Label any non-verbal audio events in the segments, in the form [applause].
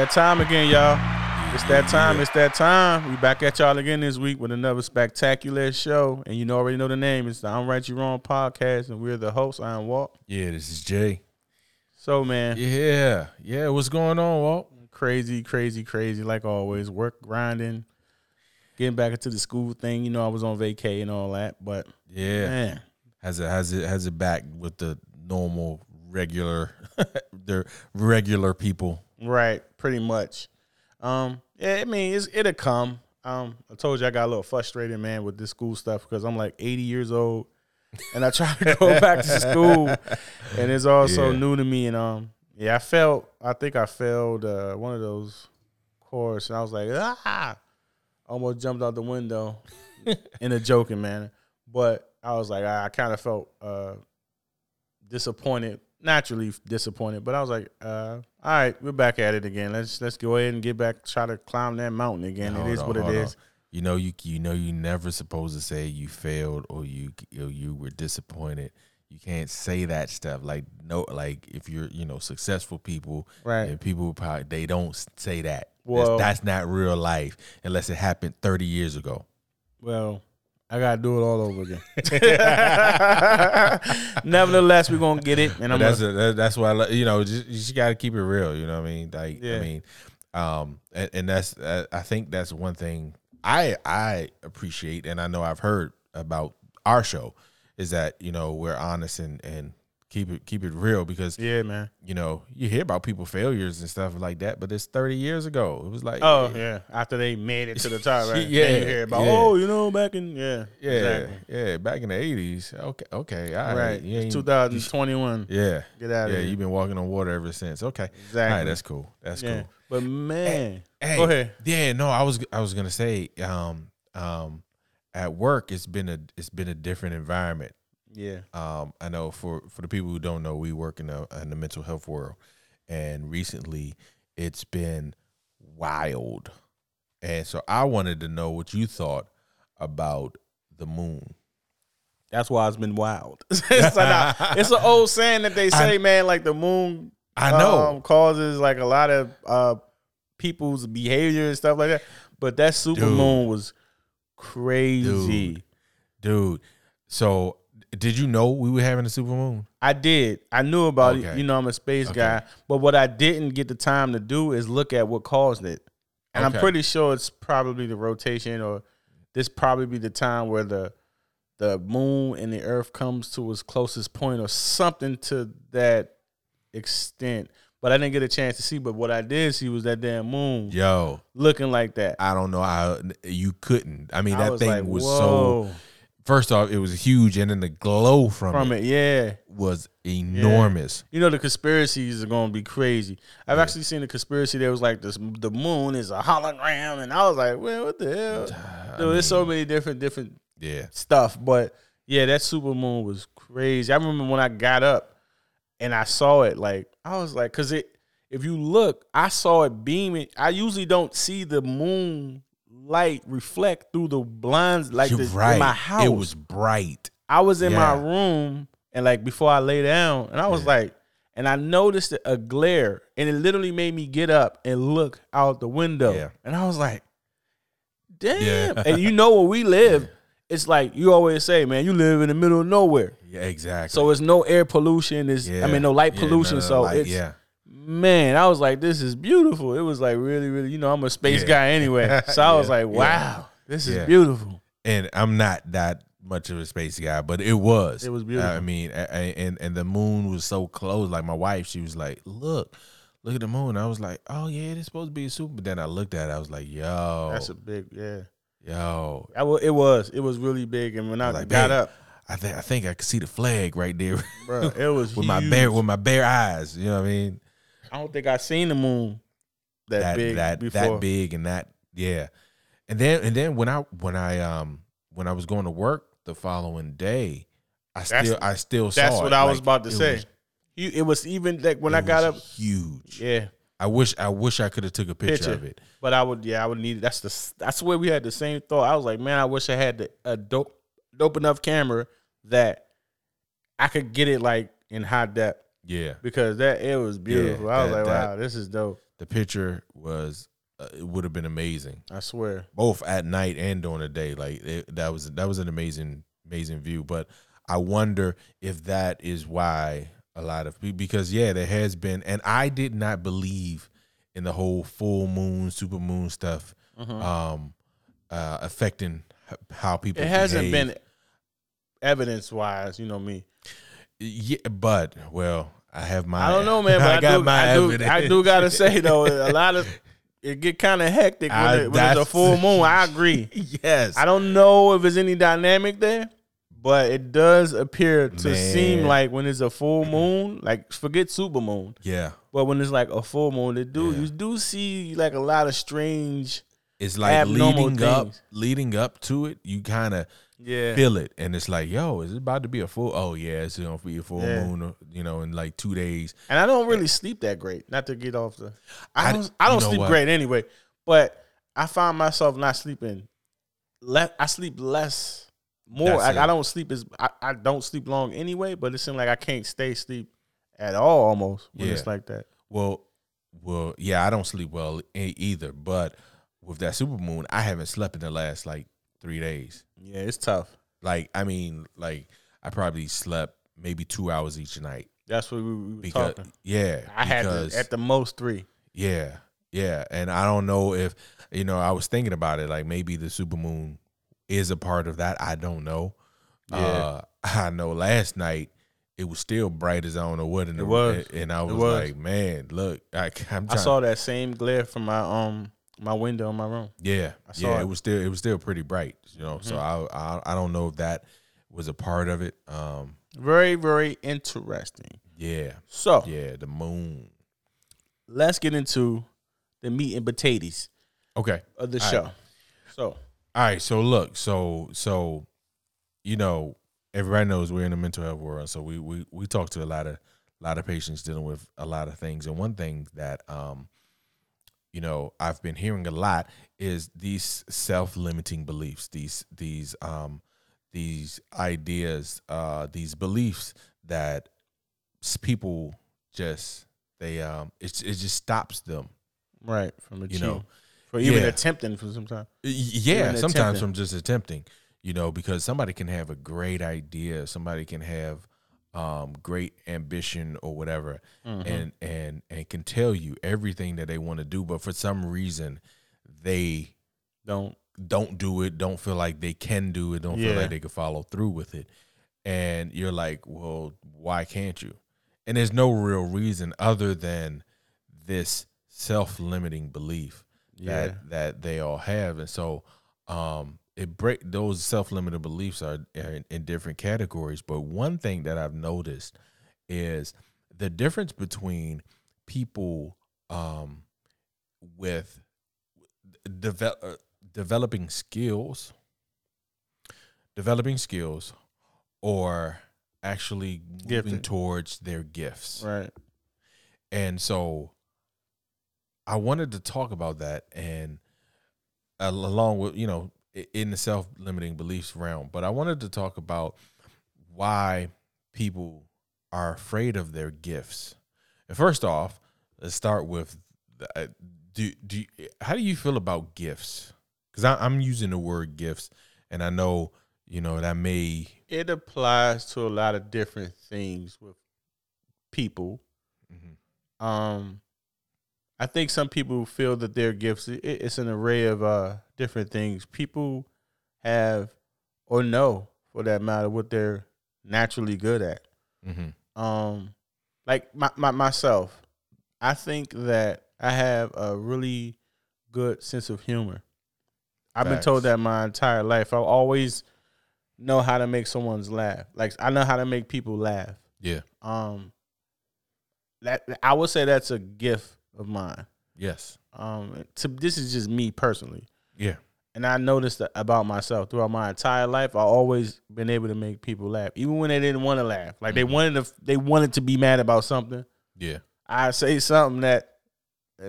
that time again, y'all. It's that time. It's that time. We back at y'all again this week with another spectacular show. And you know already know the name. It's the I'm Right You Wrong podcast. And we're the hosts. I'm Walt. Yeah, this is Jay. So man, Yeah, yeah. What's going on, Walt? crazy, crazy, crazy, like always. Work grinding. Getting back into the school thing. You know, I was on vacay and all that. But Yeah, man, has it has it has it back with the normal regular, [laughs] the regular people. Right, pretty much. Um, yeah, I mean, it's, it'll come. Um, I told you I got a little frustrated, man, with this school stuff because I'm like 80 years old, and I [laughs] try to go [laughs] back to school, and it's all so Yeah. new to me. And um, yeah, I felt, I think I failed uh, one of those course, and I was like, ah, almost jumped out the window [laughs] in a joking manner, but I was like, I, I kind of felt uh disappointed, naturally disappointed. But I was like, uh, all right, we're back at it again. Let's let's go ahead and get back, try to climb that mountain again. It is on, what it on. is. You know you you know you never supposed to say you failed or you or you were disappointed. You can't say that stuff. Like no, like if you're you know successful people, Right. And people probably they don't say that. Well- that's, that's not real life unless it happened 30 years ago. Well, I gotta do it all over again. [laughs] Nevertheless, we're gonna get it, and But I'm that's gonna, a, that's why I li- you know just, you just got to keep it real. You know what I mean? Like Yeah. I mean, um, and, and that's uh, I think that's one thing I I appreciate, and I know I've heard about our show is that you know we're honest and and keep it keep it real because yeah, man. you know you hear about people failures and stuff like that, but it's thirty years ago. It was like Oh yeah, after they made it to the top, right? [laughs] Yeah, Then you hear about yeah. oh, you know, back in yeah, yeah exactly. yeah back in the eighties. Okay okay all right, right. It's 2021. Yeah. Get out of yeah, here. you've been walking on water ever since. Okay. Exactly. All right, that's cool. That's yeah, cool. but man, Hey, go ahead. Yeah, no, I was I was gonna say, um, um, at work it's been a it's been a different environment. Yeah, Um, I know for for the people who don't know, we work in the in the mental health world, and recently it's been wild, and so I wanted to know what you thought about the moon. that's why it's been wild. [laughs] it's, like, it's an old saying that they [laughs] say, man, like the moon I know. um, causes like a lot of uh, people's behavior and stuff like that. But that super Dude. moon was crazy. Dude. Dude, so did you know we were having a super moon? I did. I knew about it. You know, I'm a space Okay. guy. But what I didn't get the time to do is look at what caused it. And I'm pretty sure it's probably the rotation or this probably be the time where the the moon and the earth comes to its closest point or something to that extent. But I didn't get a chance to see. But what I did see was that damn moon Yo, looking like that. I don't know how you couldn't. I mean, I that was thing like, was so. First off, it was huge, and then the glow from, from it, it, yeah. was enormous. You know the conspiracies are gonna be crazy. I've actually seen a conspiracy that was like this: the moon is a hologram, and I was like, "Well, what the hell?" Dude, there's so many different different Yeah, stuff, but yeah, that super moon was crazy. I remember when I got up and I saw it, like I was like, because it, if you look, I saw it beaming. I usually don't see the moon light reflect through the blinds like the, right. in my house. It was bright. I was in my room and like before I lay down, and I was Yeah. like, and I noticed a glare, and it literally made me get up and look out the window, Yeah. and I was like, damn. Yeah. [laughs] and you know where we live, it's like you always say, man, you live in the middle of nowhere, Yeah, exactly. so it's no air pollution, is I mean no light Yeah, pollution, no, no, so light, it's yeah, man, I was like, this is beautiful. It was like really, really, you know, I'm a space Yeah. guy anyway, [laughs] so I was Yeah, like, yeah. wow, this is beautiful. and I'm not that much of a space guy, but it was. It was beautiful. I mean, a- a- and and the moon was so close. Like my wife, she was like, "Look, look at the moon." I was like, "Oh yeah, it's supposed to be a super." But then I looked at it, I was like, "Yo, That's a big, yeah. yo." I it was. It was really big. And when I Like, got up, I think I think I could see the flag right there bro, it was [laughs] with my bare with my bare eyes. You know what I mean? I don't think I seen the moon that, that big that before. that big and that yeah. And then and then when I when I um when I was going to work the following day, I That's- still I still saw it. That's it. what I was Like, about to it say. was- it was even like when it I got up. huge. Yeah, I wish I wish I could have took a picture, Picture. of it. but I would. Yeah, I would need it. That's the. That's where we had the same thought. I was like, man, I wish I had the, a dope, dope enough camera that I could get it like in high depth Yeah. because that it was beautiful. I was that- like, that- wow, this is dope. the picture was uh, it would have been amazing, I swear. both at night and during the day. Like it, that was that was an amazing amazing view. But I wonder if that is why a lot of people because yeah, there has been, and I did not believe in the whole full moon, super moon stuff um, uh, affecting how people. It hasn't behave. been evidence wise, you know me. Yeah, but well, I have my. I don't know, man, [laughs] but I, got do, my I, do. I do gotta [laughs] say though, a lot of it get kind of hectic when, I- it, when it's a full moon. I [laughs] agree. yes, I don't know if there's any dynamic there, but it does appear to seem like when it's a full moon, like forget super moon, yeah. but when it's like a full moon, it do Yeah. you do see like a lot of strange, It's like leading up, leading up to it. You kind of yeah, feel it, and it's like, yo, is it about to be a full? Oh yeah, it's gonna be a full Yeah. moon. uh, You know, in like two days. and I don't really sleep that great. Not to get off the, I I- don't, I don't you know sleep what? great anyway, but I find myself not sleeping. Less, I sleep less. More, like. I don't sleep as I, I don't sleep long anyway. But it seems like I can't stay asleep at all almost when it's like that. Well, well, yeah, I don't sleep well either. But with that super moon, I haven't slept in the last like three days. Yeah, it's tough. Like, I mean, like I probably slept maybe two hours each night That's what we, we were because talking. yeah, I had to, at the most three. yeah, yeah, and I don't know if you know. I was thinking about it, like maybe the super moon is a part of that. I don't know. Yeah. Uh, [laughs] I know last night it was still bright as I don't know what in the It was. and I was, was. like, man, look, I, [laughs] I'm trying. I saw that same glare from my um my window in my room. Yeah, I saw yeah, it. Mm-hmm. it was still it was still pretty bright, you know. So I, I I don't know if that was a part of it. Um, Very very interesting. yeah, So yeah, the moon. let's get into the meat and potatoes Okay, of the All show. right. So all right. So look, so so, you know, everybody knows we're in the mental health world, so we we we talk to a lot of a lot of patients dealing with a lot of things, and one thing that um, you know, I've been hearing a lot is these self limiting beliefs, these these um these ideas, uh, these beliefs that people just they um it it just stops them. right from You know, for even yeah. attempting for some time. Yeah, Even sometimes attempting. from just attempting, you know, because somebody can have a great idea, somebody can have um, great ambition or whatever, Mm-hmm. and and and can tell you everything that they want to do, but for some reason they Don't don't do it, don't feel like they can do it, don't feel like they can follow through with it, and you're like, well, why can't you? And there's no real reason other than this self-limiting belief yeah. that that they all have, and so um, it break those self-limited beliefs are, are in, in different categories. But one thing that I've noticed is the difference between people um, with develop, uh, developing skills, developing skills, or actually moving Gifted. towards their gifts. Right. And so I wanted to talk about that and uh, along with, you know, in the self-limiting beliefs realm, but I wanted to talk about why people are afraid of their gifts. And first off, let's start with the, uh, do do how do you feel about gifts? Cuz I'm using the word gifts and I know, you know, that may It applies to a lot of different things with people. Mhm. Um, I think some people feel that their gifts. It, it's an array of uh different things. People have or know, for that matter, what they're naturally good at. Mhm. um like my, my myself i think that i have a really good sense of humor i've been told that my entire life i always know how to make someone's laugh like i know how to make people laugh Yeah. um that i would say that's a gift of mine Yes. um to this is just me personally Yeah. and I noticed about myself throughout my entire life. I always been able to make people laugh, even when they didn't want to laugh. Like they Mhm. wanted to, they wanted to be mad about something. Yeah. I say something that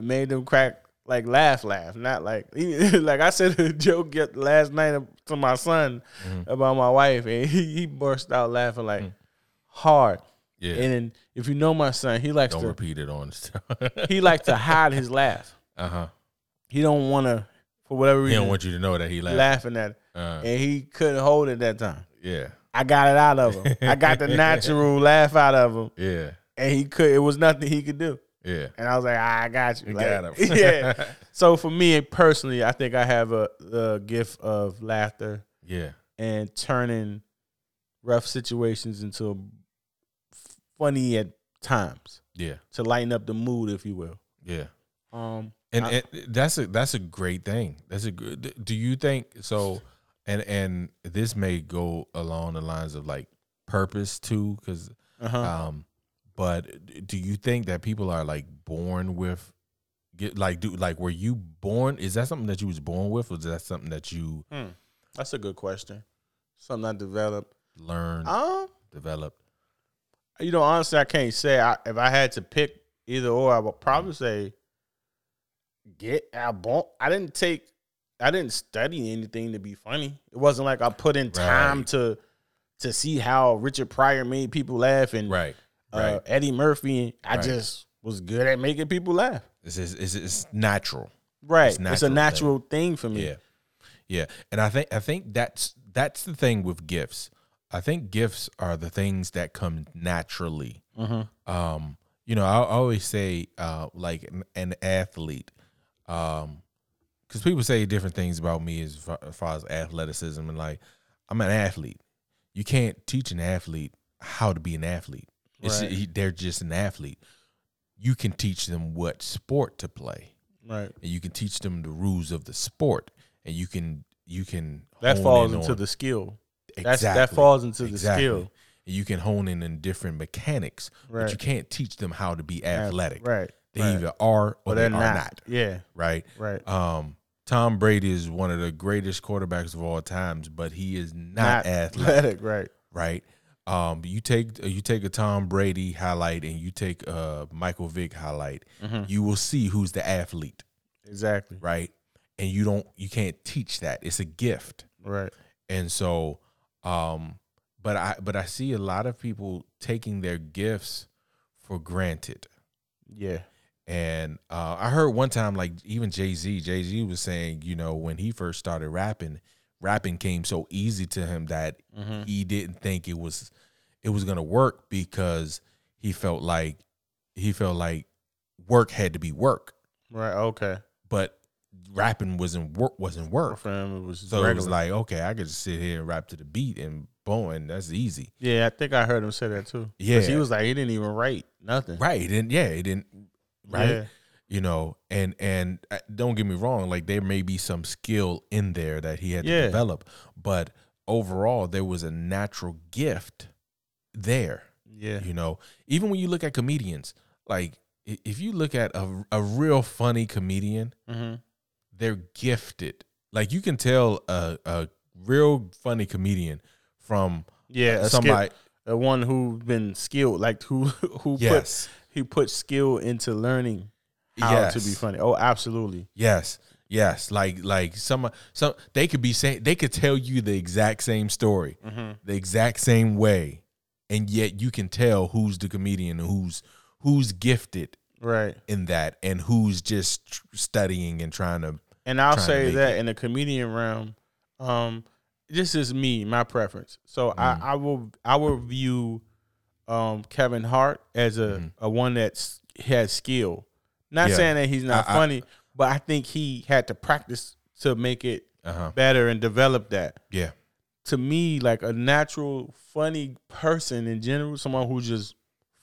made them crack, like laugh, laugh, not like [laughs] like I said a joke last night to my son Mhm. about my wife, and he, he burst out laughing like Mm. hard. Yeah. And then if you know my son, he likes Don't to repeat it on [laughs] he likes to hide his laugh. uh huh. He don't want to for whatever He reason don't want you to know that he laughed. laughing at it. Uh, And he couldn't hold it that time. yeah. I got it out of him. [laughs] I got the natural laugh out of him. Yeah. And he could it was nothing he could do. Yeah. And I was like, I got you. You Like, got him. [laughs] yeah. [laughs] So for me personally, I think I have a, a gift of laughter Yeah. and turning rough situations into funny at times Yeah. to lighten up the mood, if you will. Yeah. Um, And, I- and that's a that's a great thing. That's a good. Do you think so? And and this may go along the lines of like purpose too, because uh-huh. um, but do you think that people are like born with get like do like were you born? Is that something that you was born with, or is that something that you Hmm. That's a good question. Something I developed. learned, Um, developed? you know, honestly, I can't say. I, if I had to pick either or, I would probably say get. I born. I didn't take. I didn't study anything to be funny. It wasn't like I put in time Right. to to see how Richard Pryor made people laugh and Right. uh, Right. Eddie Murphy. I Right. just was good at making people laugh. It's, it's, it's, natural. Right. It's It's, a natural natural thing, for me. Yeah. Yeah. And I think I think that's that's the thing with gifts. I think gifts are the things that come naturally. Mm-hmm. Um, you know, I, I always say uh like an, an athlete. Um because people say different things about me as far, as far as athleticism and like I'm an athlete. You can't teach an athlete how to be an athlete. Right. he- they're just an athlete. You can teach them what sport to play Right. and you can teach them the rules of the sport and you can you can That falls in into on- the skill. That's exactly that falls into exactly. the skill. You can hone in in different mechanics Right. but you can't teach them how to be athletic Right. They right. either are or Or they they're not. not. Yeah. right Right. um tom brady is one of the greatest quarterbacks of all times but he is not, athletic Right. right um you take you take a tom brady highlight and you take a michael vick highlight Mhm. you will see who's the athlete Exactly. right and you don't you can't teach that it's a gift Right. and so um but i but i see a lot of people taking their gifts for granted Yeah. And uh i heard one time like even jay-z jay-z was saying you know when he first started rapping rapping came so easy to him that Mm-hmm. he didn't think it was it was gonna work because he felt like he felt like work had to be work Right. Okay. but rapping wasn't work wasn't work For him, it was so it was like, okay, I could just sit here and rap to the beat and boom, and that's easy. yeah, I think I heard him say that too. Yeah. he was like he didn't even write nothing. Right. It didn't yeah, he didn't right. Yeah. You know, and and uh, don't get me wrong, like there may be some skill in there that he had to develop, but overall there was a natural gift there. Yeah. You know, even when you look at comedians, like if you look at a a real funny comedian, Mm-hmm. they're gifted. Like you can tell a a real funny comedian from Yeah. Somebody skill, a one who's been skilled, like who [laughs] who yes. put he put skill into learning how to be funny. Oh, absolutely. Yes. Yes. Like like some some they could be saying they could tell you the exact same story, Mm-hmm. the exact same way, and yet you can tell who's the comedian and who's who's gifted Right. in that and who's just studying and trying to And I'll say that in the comedian realm, um, this is me, my preference. So Mm. I, I will I will view um, Kevin Hart as a, Mhm. a one that's has skill. Not Yeah. saying that he's not I- I- funny, but I think he had to practice to make it uh-huh. better and develop that. Yeah. To me, like a natural funny person in general, someone who's just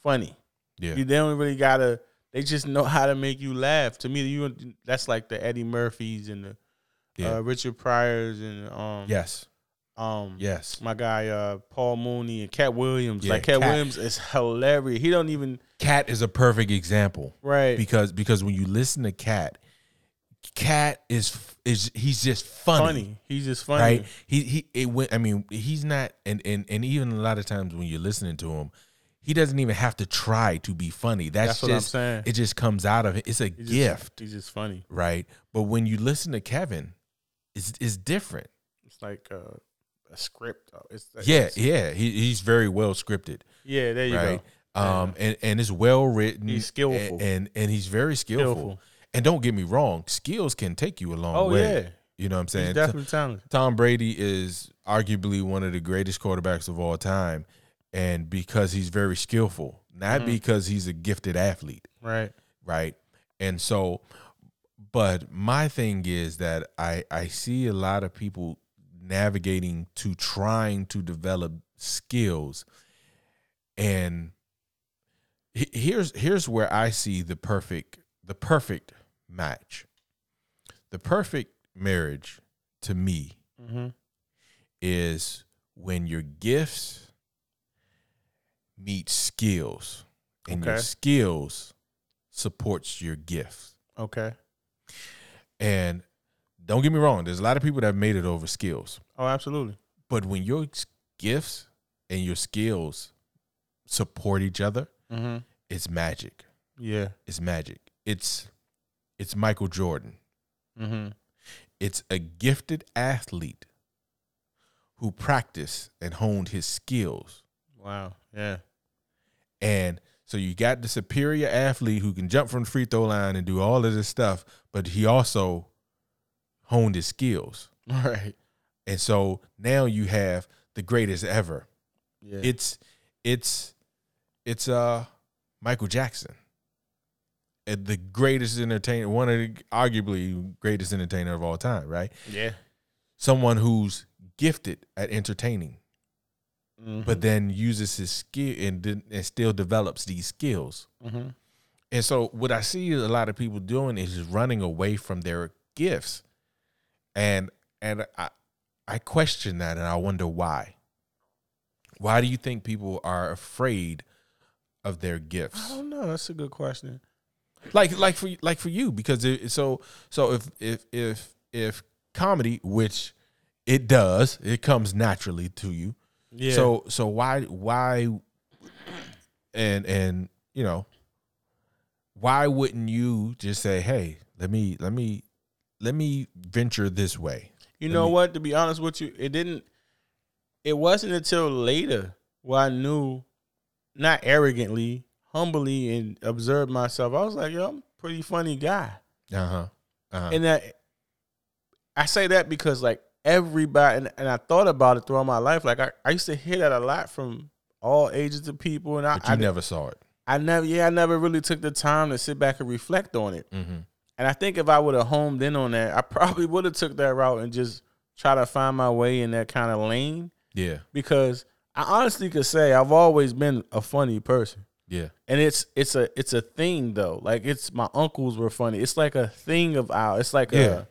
funny. Yeah. You, they don't really gotta. They just know how to make you laugh. To me, you that's like the Eddie Murphys and the Yeah. uh, Richard Pryors and um yes. Um Yes. my guy uh Paul Mooney and Katt Williams. Yeah, like Katt, Katt. Williams is hilarious. He don't even Katt is a perfect example. right. because because when you listen to Katt, Katt is is he's just funny, funny. He's just funny. right? He he it went. I mean, he's not, and and and even a lot of times when you're listening to him, he doesn't even have to try to be funny. That's, That's what I'm saying. it. Just comes out of it. It's a He's just- gift, he's just funny. right? But when you listen to Kevin, it's it's different. It's like uh, a script. though. It's Yeah, yeah. He he's very well scripted, yeah. There you right? Um, and, and it's well written. He's skillful. and, and and he's very skillful. Skillful. And don't get me wrong, skills can take you a long Oh way. yeah, You know what I'm saying? he's definitely talented. Tom Brady is arguably one of the greatest quarterbacks of all time, and because he's very skillful, not Mhm. because he's a gifted athlete, Right. right? And so, but my thing is that I I see a lot of people navigating to trying to develop skills, and here's here's where I see the perfect the perfect match, the perfect marriage to me Mm-hmm. is when your gifts meet skills and your skills supports your gifts. Okay. And don't get me wrong, there's a lot of people that made it over skills. Oh, absolutely. But when your gifts and your skills support each other, Mm-hmm. it's magic. Yeah. It's magic. It's it's Michael Jordan. Mm-hmm. It's a gifted athlete who practiced and honed his skills Wow. Yeah. And so you got the superior athlete who can jump from the free throw line and do all of this stuff, but he also honed his skills. [laughs] Right. And so now you have the greatest ever. Yeah. It's it's it's uh Michael Jackson. Uh, The greatest entertainer, one of the arguably greatest entertainer of all time, right? yeah. Someone who's gifted at entertaining, Mm-hmm. but then uses his skill and, and still develops these skills. mm-hmm. And so what I see a lot of people doing is just running away from their gifts. And and I I question that and I wonder why. Why do you think people are afraid of their gifts? I don't know. That's a good question. Like like for like for you because it, so so if if if if comedy which it does, it comes naturally to you. Yeah. So so why why and and you know why wouldn't you just say, "Hey, let me let me let me venture this way." You Let know me- what? To be honest with you, it didn't. It wasn't until later where I knew, not arrogantly, humbly, and observed myself. I was like, "Yo, I'm a pretty funny guy," Uh-huh. Uh-huh. and that I say that because like everybody, and, and I thought about it throughout my life. Like I, I used to hear that a lot from all ages of people, and I, but you I, never saw it. I never, yeah, I never really took the time to sit back and reflect on it. Mm-hmm. And I think if I would have homed in on that, I probably would have took that route and just try to find my way in that kind of lane Yeah. because I honestly could say I've always been a funny person. Yeah. And it's it's a it's a thing though. Like it's my uncles were funny. It's like a thing of ours. It's like Yeah. a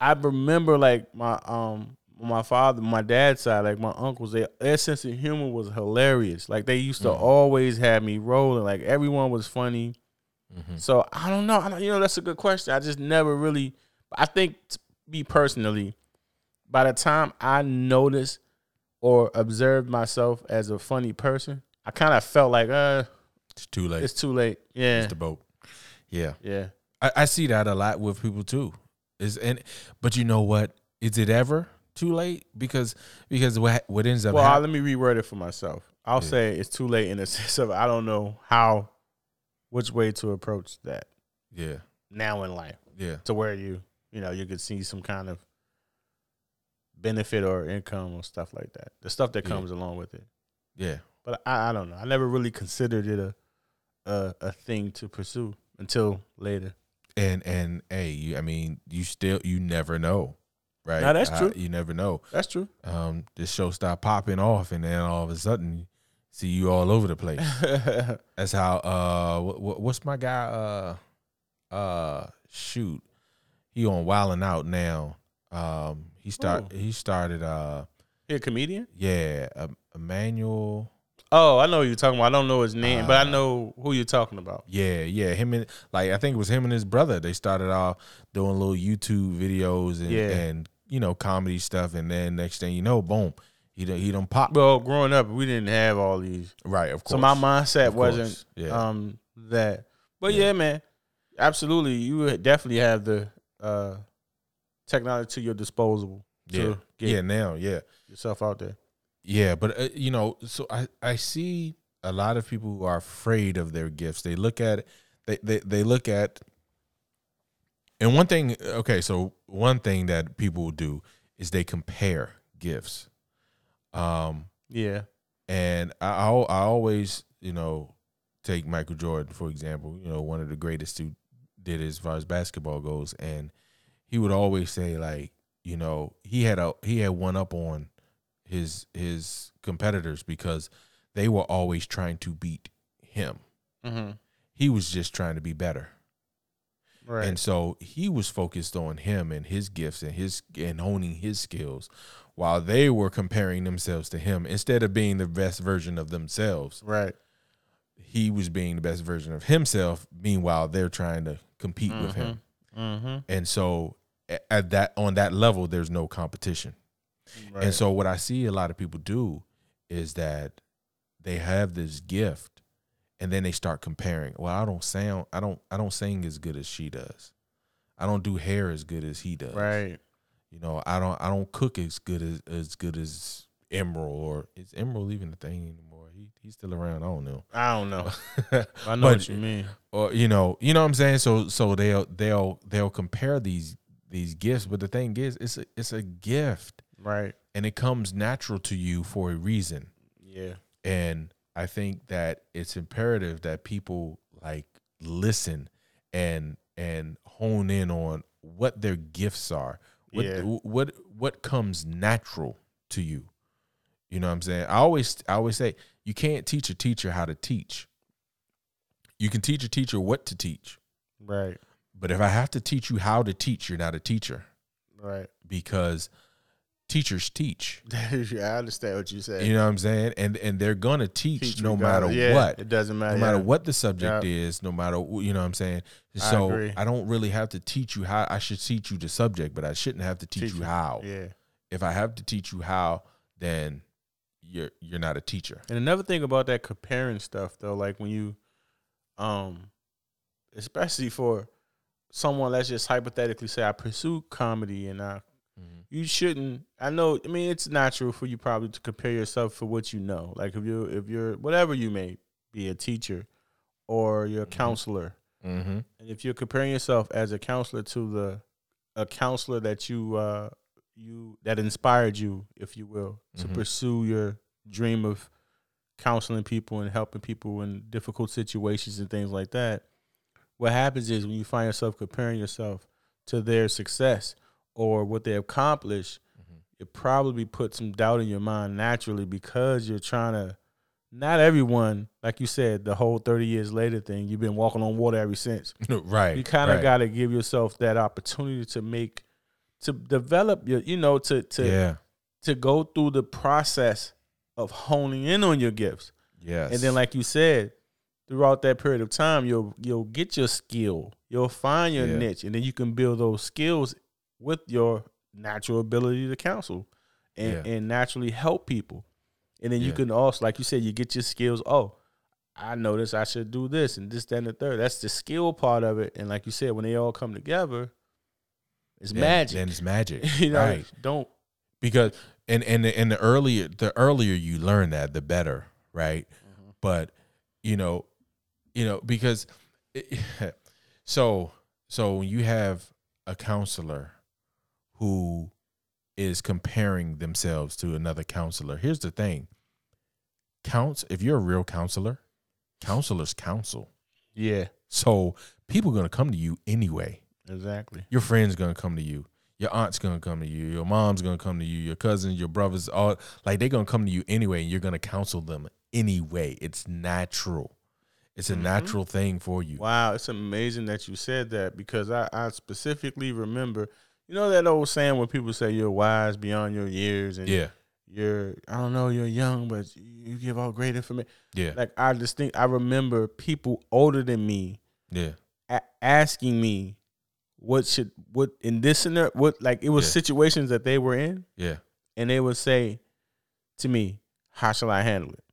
I remember like my um my father, my dad's side, like my uncles, they, their sense of humor was hilarious. Like they used to Mhm. always have me rolling. Like everyone was funny. Mm-hmm. So I don't know. I don't, you know, that's a good question. I just never really. I think, me personally, by the time I noticed or observed myself as a funny person, I kind of felt like, uh, It's too late. it's too late. Yeah, It's the boat. Yeah. yeah. I, I see that a lot with people too. Is and but you know what? Is it ever too late? Because because what what ends up Well, let me reword it for myself. I'll Yeah. say it's too late in the [laughs] sense of I don't know how, which way to approach that yeah now in life yeah to where you, you know, you could see some kind of benefit or income or stuff like that. The stuff that Yeah. comes along with it. yeah but I, I don't know. I never really considered it a, a a thing to pursue until later. and and hey you, I mean you still you never know right Nah, that's Uh, true. you never know That's true. um this show start popping off and then all of a sudden see you all over the place [laughs] that's how uh what, what's my guy uh uh shoot he on wilding out now um he start Who? he started uh He a comedian? yeah um, Emmanuel Oh, I know who you're talking about. I don't know his name, but I Uh, know who you're talking about. Yeah, yeah. Him and like I think it was him and his brother. They started off doing little YouTube videos and, Yeah. and you know comedy stuff, and then next thing you know, boom, he done, he done pop. Well, growing up, we didn't have all these, Right, of course. so my mindset Of wasn't yeah. um that. But Yeah. yeah. man, absolutely, you definitely have the uh technology to your disposal to yeah, get yeah. Now, yeah, yourself out there. yeah. But uh, you know, so I I see a lot of people who are afraid of their gifts. They look at they they they look at and one thing okay, so one thing that people do is they compare gifts. Um Yeah. and I I I always, you know, take Michael Jordan for example, you know, one of the greatest who did as far as basketball goes and he would always say like, you know, he had a he had one up on his his competitors because they were always trying to beat him. Mm-hmm. He was just trying to be better. Right. And so he was focused on him and his gifts and his and honing his skills while they were comparing themselves to him instead of being the best version of themselves. right. He was being the best version of himself meanwhile they're trying to compete with him. Mm-hmm. And so at that on that level there's no competition. Right. And so what I see a lot of people do is that they have this gift and then they start comparing. Well, I don't sound I don't I don't sing as good as she does. I don't do hair as good as he does. right. You know, I don't I don't cook as good as as good as Emeril or is Emeril even a thing anymore? He he's still around. I don't know. I don't know. [laughs] I know But- what you mean. or you know, you know what I'm saying? So so they'll they'll they'll compare these these gifts, but the thing is it's a, it's a gift Right. and it comes natural to you for a reason. Yeah. And I think that it's imperative that people like listen and and hone in on what their gifts are. What Yeah. what what comes natural to you. You know what I'm saying? I always I always say you can't teach a teacher how to teach. You can teach a teacher what to teach. Right. But if I have to teach you how to teach, you're not a teacher Right. because teachers teach. [laughs] I understand what you said. You know what I'm saying? And and they're gonna teach, Teach no matter Yeah, what. It doesn't matter. No matter yeah. what the subject is, no matter you know what I'm saying. I So agree. I, don't really have to teach you how. I should teach you the subject, but I shouldn't have to teach, Teach you you. how. Yeah. If I have to teach you how, then you're you're not a teacher. And another thing about that comparing stuff though, like when you um especially for someone let's just hypothetically say I pursue comedy and I you shouldn't I know I mean it's natural for you probably to compare yourself for what you know. Like if you if you're whatever you may be a teacher or you're a Mhm. counselor. Mm-hmm. And if you're comparing yourself as a counselor to the a counselor that you uh you that inspired you, if you will, to Mhm. pursue your dream of counseling people and helping people in difficult situations and things like that. What happens is when you find yourself comparing yourself to their success or what they accomplished, Mhm. it probably puts some doubt in your mind naturally because you're trying to not everyone, like you said, the whole 30 years later thing, you've been walking on water ever since [laughs] right. you kind of right. got to give yourself that opportunity to make to develop your you know to to yeah. to go through the process of honing in on your gifts Yes. and then like you said throughout that period of time you'll you'll get your skill you'll find your Yeah. niche and then you can build those skills with your natural ability to counsel and Yeah. and naturally help people and then you can also like you said you get your skills oh I know this, I should do this and this, that, and the third. That's the skill part of it. And like you said, when they all come together, it's Then- magic. Then it's magic. [laughs] you know, right. don't because and and the, and the earlier the earlier you learn that the better right Mm-hmm. but you know you know because it, [laughs] so so when you have a counselor who is comparing themselves to another counselor here's the thing counts if you're a real counselor counselors counsel yeah, so people are going to come to you anyway exactly. your friend's gonna come to you. Your aunt's gonna come to you. Your mom's gonna come to you. Your cousins, your brothers, all like they're gonna come to you anyway, and you're gonna counsel them anyway. It's natural. It's a Mhm. natural thing for you. Wow, it's amazing that you said that because I, I specifically remember, you know that old saying when people say you're wise beyond your years and Yeah, you're I don't know you're young but you give out great information. yeah, Like I distinct I remember people older than me yeah, a- asking me what should what in this and that what like it was Yeah. situations that they were in yeah, and they would say to me, "How shall I handle it?"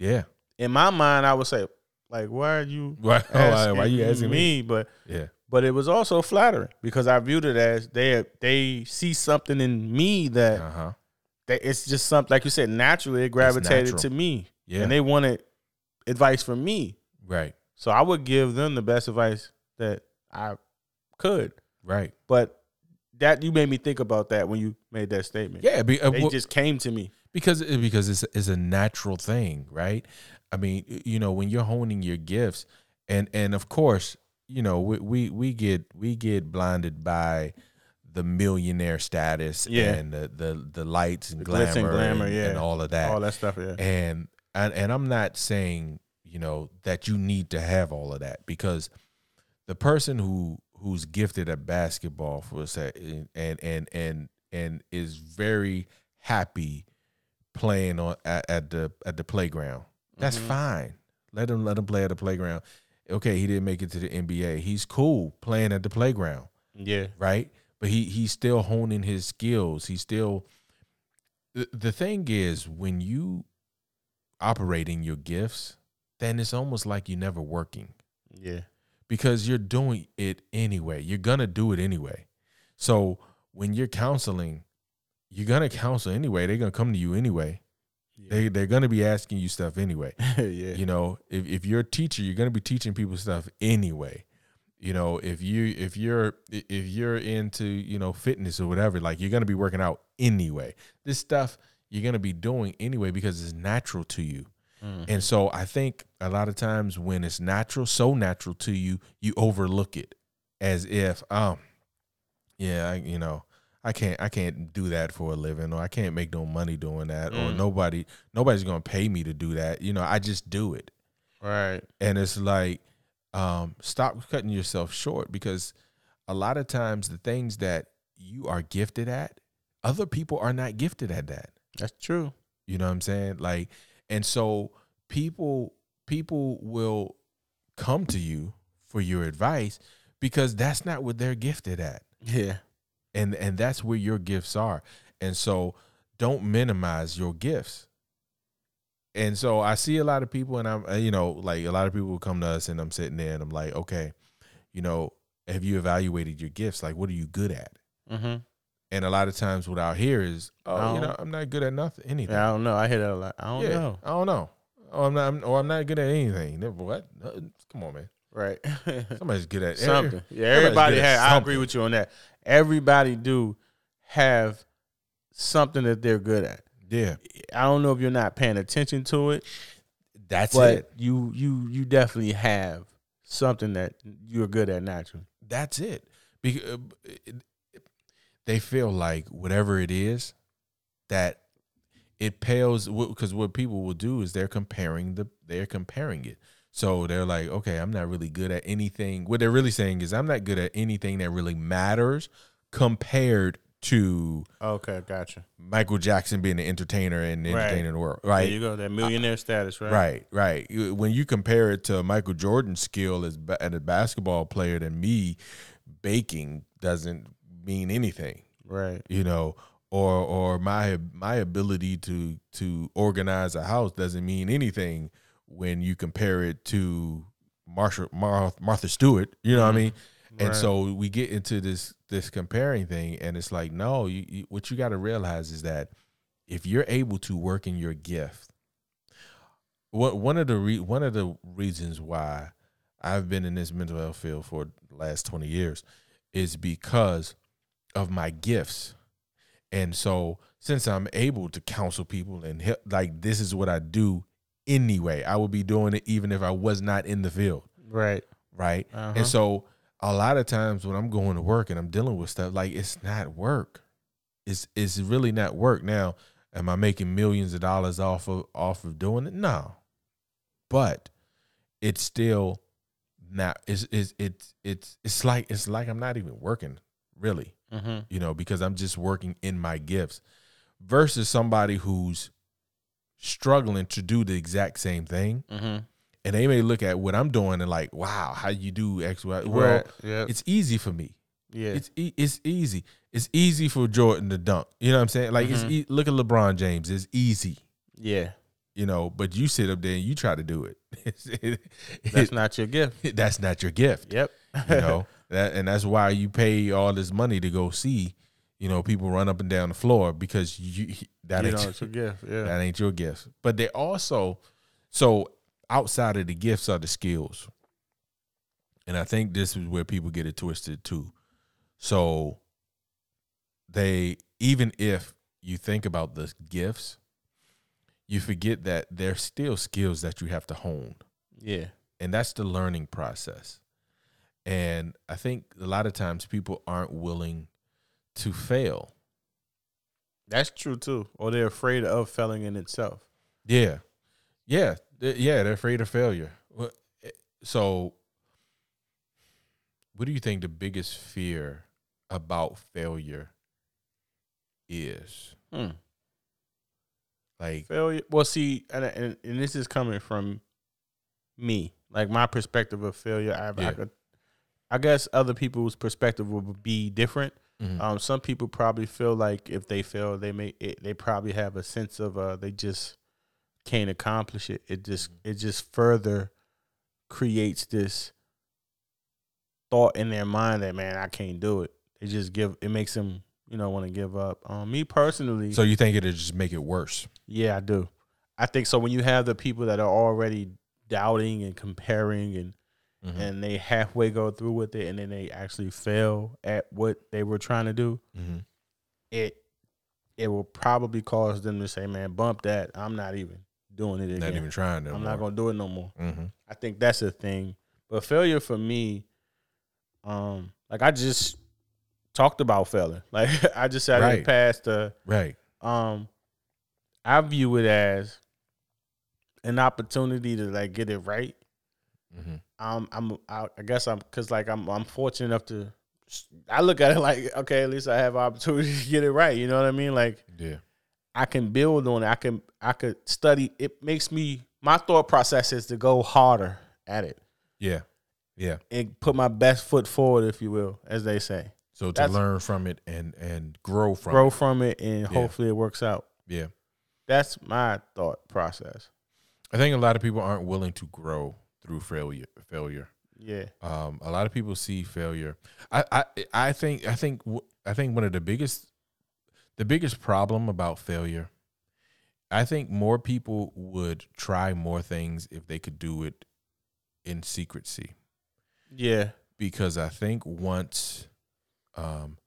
yeah. In my mind, I would say, "Like, why are you Why? oh, [laughs] why, why you asking me? me?" But Yeah, but it was also flattering because I viewed it as they they see something in me that, uh huh. that it's just something like you said naturally it gravitated natural. to me Yeah, and they wanted advice from me. Right. So I would give them the best advice that I could. Right. But that you made me think about that when you made that statement. Yeah. Be, uh, They well, just came to me. because because it's it's a natural thing, right? I mean, you know, when you're honing your gifts, and and of course, you know, we we, we get we get blinded by the millionaire status Yeah. and the, the the lights and The glamour, and glamour, and, yeah. and all of that. All that stuff, yeah. and and and I'm not saying you know that you need to have all of that because the person who who's gifted at basketball for say and and and and is very happy playing on at, at the at the playground that's Mhm. fine let him let him play at the playground okay he didn't make it to the NBA he's cool playing at the playground Yeah. right? But he he's still honing his skills. He's still the, the thing is when you operate in your gifts, then it's almost like you're never working Yeah. because you're doing it anyway. You're gonna do it anyway. So when you're counseling, you're gonna counsel anyway. They're gonna come to you anyway. They they're gonna be asking you stuff anyway. [laughs] yeah. You know, if, if you're a teacher, you're gonna be teaching people stuff anyway. You know, if you if you're if you're into you know fitness or whatever, like you're gonna be working out anyway. This stuff you're gonna be doing anyway because it's natural to you. Mhm. And so I think a lot of times when it's natural, so natural to you, you overlook it as if, um, yeah, I, you know, I can't, I can't do that for a living, or I can't make no money doing that, or Mm. nobody, nobody's gonna pay me to do that. You know, I just do it, Right. and it's like, um, stop cutting yourself short because a lot of times the things that you are gifted at, other people are not gifted at that. That's true. You know what I'm saying? Like, and so people people will come to you for your advice because that's not what they're gifted at. Yeah. And and that's where your gifts are. And so don't minimize your gifts. And so I see a lot of people and I'm uh, you know, like a lot of people will come to us and I'm sitting there and I'm like, "Okay, you know, have you evaluated your gifts? Like what are you good at?" Mm-hmm. And a lot of times what I hear is, "Oh, you know, I'm not good at nothing, anything." Yeah, I don't know. I hear that a lot. I don't yeah, know. I don't know. Oh, I'm not. I'm, or I'm not good at anything. What? Come on, man. Right. [laughs] Somebody's good at something. Yeah, everybody has. I agree with you on that. Everybody do have something that they're good at. Yeah, I don't know if you're not paying attention to it, that's but it. you you you definitely have something that you're good at naturally. That's it. Because uh, they feel like whatever it is that it pales because what people will do is they're comparing the they're comparing it. So they're like, okay, I'm not really good at anything. What they're really saying is I'm not good at anything that really matters compared to Okay, gotcha. Michael Jackson being an entertainer and the Right. entertainer in the world, There right? you go. That millionaire status, right? Right, right. When you compare it to Michael Jordan's skill as ba- as a basketball player, than me, baking doesn't mean anything, Right. you know. Or or my my ability to to organize a house doesn't mean anything when you compare it to Marsha Mar- Martha Stewart. You know what I mm-hmm. mean? And Right. so we get into this this comparing thing, and it's like, no, you, you, what you got to realize is that if you're able to work in your gift, what one of the re, one of the reasons why I've been in this mental health field for the last twenty years is because of my gifts, and so since I'm able to counsel people and help, like this is what I do anyway, I would be doing it even if I was not in the field Right. right? Uh-huh. And so a lot of times when I'm going to work and I'm dealing with stuff, like it's not work. It's it's really not work. Now, am I making millions of dollars off of off of doing it? No. But it's still not it's it's it's it's it's like it's like I'm not even working, really, Mm-hmm. you know, because I'm just working in my gifts versus somebody who's struggling to do the exact same thing Mm-hmm. and they may look at what I'm doing and like, wow, how you do X, Y. Well, Right. Yeah. it's easy for me. Yeah. It's e- it's easy. It's easy for Jordan to dunk. You know what I'm saying? Like it's Mhm. e- look at LeBron James. It's easy. yeah. You know, but you sit up there and you try to do it. It's- [laughs] it- That's not your gift. [laughs] that's not your gift. Yep. You know, [laughs] that, and that's why you pay all this money to go see, you know, people run up and down the floor because you that you ain't know, it's your gift. Yeah. that ain't your gift. But they also, so outside of the gifts are the skills. And I think this is where people get it twisted too. So they even if you think about the gifts, you forget that there's still skills that you have to hone. Yeah. And that's the learning process. And I think a lot of times people aren't willing to fail. That's true too. Or they're afraid of failing in itself. Yeah. Yeah. Yeah, they're afraid of failure. Eh, So what do you think the biggest fear about failure is? Hmm. Like Failure. Well, see, and, and and this is coming from me, like my perspective of failure. I, I could, I guess other people's perspective would be different. Mhm, Um, some people probably feel like if they fail, they may it, they probably have a sense of uh they just can't accomplish it. It just it just further creates this thought in their mind that man I can't do it. They just give it makes them you know want to give up. Um, me personally, so you think it'll just make it worse? yeah, I do. I think so. When you have the people that are already doubting and comparing and Mhm, and they halfway go through with it and then they actually fail at what they were trying to do, mhm. it it will probably cause them to say, "Man, bump that. I'm not even doing it again. Not even trying to. I'm not gonna do it no more." hmm I think that's a thing. But failure for me, um, like I just talked about failing. [laughs] Like I just said, Right. didn't the. Right. Um, I view it as an opportunity to like get it right. hmm Um, I'm, I, I guess I'm, cause like I'm, I'm fortunate enough to. I look at it [laughs] like, okay, at least I have opportunity to get it right. You know what I mean? Like Yeah. I can build on it. I can, I could study. It makes me. My thought process is to go harder at it Yeah. Yeah. and put my best foot forward, if you will, as they say. So to That's- learn from it and and grow from Grow it. from it, and hopefully it works out. Yeah. That's my thought process. I think a lot of people aren't willing to grow through failure. Failure. Yeah, Um, a lot of people see failure. I, I, I think, I think, I think one of the biggest, the biggest problem about failure, I think more people would try more things if they could do it in secrecy. yeah, Because I think once, um,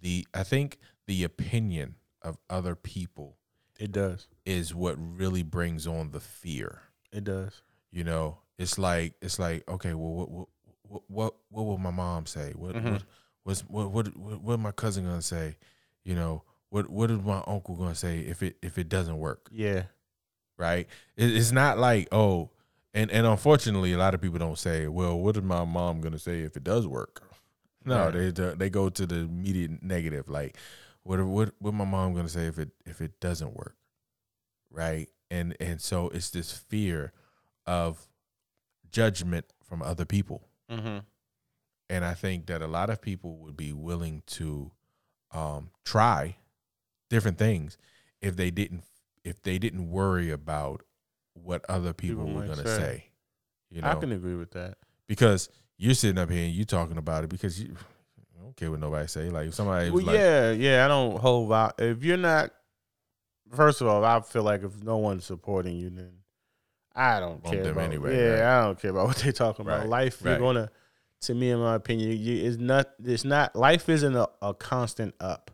the, I think the opinion of other people it does. is what really brings on the fear. It does. You know, it's like it's like okay, well, what what what what, what will my mom say? What Mhm. what what's what what what my cousin gonna say? You know, what what is my uncle gonna say if it if it doesn't work? Yeah, Right? It, it's not like oh, and and unfortunately, a lot of people don't say, well, what is my mom gonna say if it does work? No, they they go to the immediate negative, like what what what my mom gonna say if it if it doesn't work, right? And and so it's this fear of judgment from other people, mm-hmm. and I think that a lot of people would be willing to um, try different things if they didn't if they didn't worry about what other people, People were gonna say. say, you know, I can agree with that. because you're sitting up here and you're talking about it because you. I don't care what nobody say. Like if somebody Well, like, yeah, yeah. I don't hold out. If you're not, first of all, I feel like if no one's supporting you, then I don't care them about. anyway, yeah, right. I don't care about what they're talking about. Right, Life, you're gonna, to me, in my opinion, you, it's not. It's not. Life isn't a, a constant up.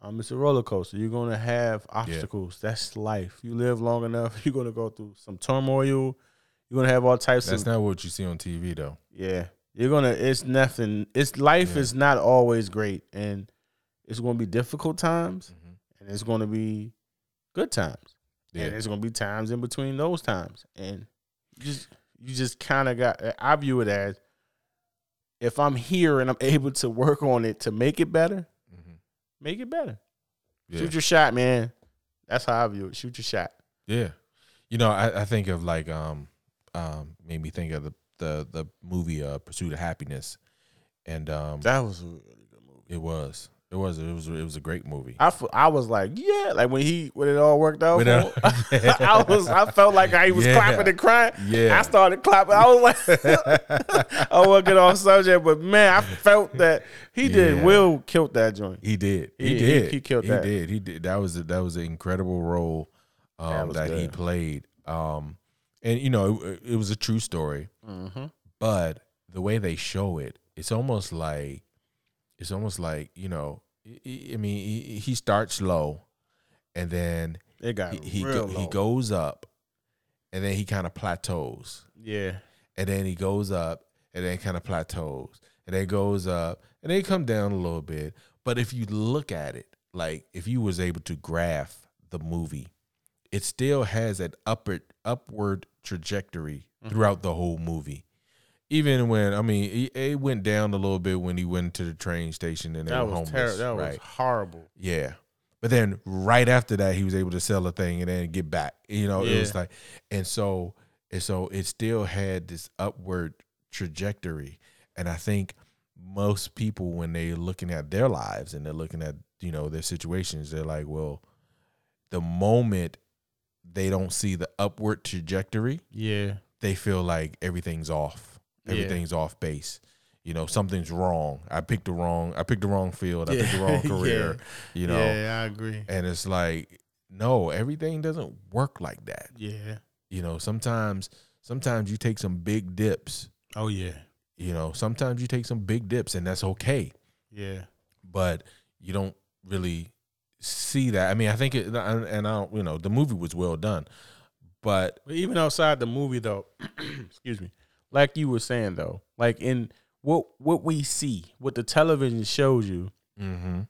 Um, it's a roller coaster. You're gonna have obstacles. That's life. You live long enough, [laughs] you're gonna go through some turmoil. You're gonna have all types of that's of not what you see on TV though. yeah. You're gonna it's nothing. It's life Yeah. is not always great and it's gonna be difficult times and it's gonna be good times. Yeah, And there's gonna be times in between those times. And you just you just kinda got I view it as if I'm here and I'm [laughs] able to work on it to make it better, Mhm. make it better. yeah. Shoot your shot, man. That's how I view it. Shoot your shot. Yeah. You know, I, I think of like um um made me think of the the the movie uh Pursuit of Happiness. And um That was a really good movie. it was. It was it was it was a great movie. I, f- I was like, yeah, like when he when it all worked out. [laughs] [laughs] I was I felt like I was Yeah. clapping and crying. Yeah. I started clapping. I was like, [laughs] I won't get off subject, but man, I felt that he did. Yeah. Will killed that joint. He did. He, He- he- did. he killed he that. did. He did. That was a, that was an incredible role That um, was that, he played. Um, and you know it, it was a true story, Mm-hmm. but the way they show it, it's almost like it's almost like you know. I- mean, he, he starts low, and then It got he he, go, he goes up, and then he kind of plateaus, Yeah. and then he goes up, and then kind of plateaus, and then goes up, and then come down a little bit. But if you look at it, like if you was able to graph the movie, it still has an upward upward trajectory Mm-hmm. throughout the whole movie. Even when I mean, it, went down a little bit when he went to the train station and they That were was homeless. terrible. That was horrible. Yeah. But then right after that, he was able to sell a thing and then get back. You know, it was like, and so, and so it still had this upward trajectory. And I think most people, when they're looking at their lives and they're looking at, you know, their situations, they're like, well, the moment they don't see the upward trajectory, Yeah. they feel like everything's off. Yeah. Everything's off base. You know, something's wrong. I picked the wrong. I picked the wrong field. I picked the Yeah. wrong [laughs] Yeah. career. You know, Yeah, I agree. and it's like, no, everything doesn't work like that. Yeah. You know, sometimes, sometimes you take some big dips. Oh yeah. You know, sometimes you take some big dips, and that's okay. Yeah. But you don't really see that. I mean, I think it, and I don't. You know, the movie was well done, but But even outside the movie though, [clears throat] excuse me. Like you were saying though, like in what what we see, what the television shows you, mm-hmm,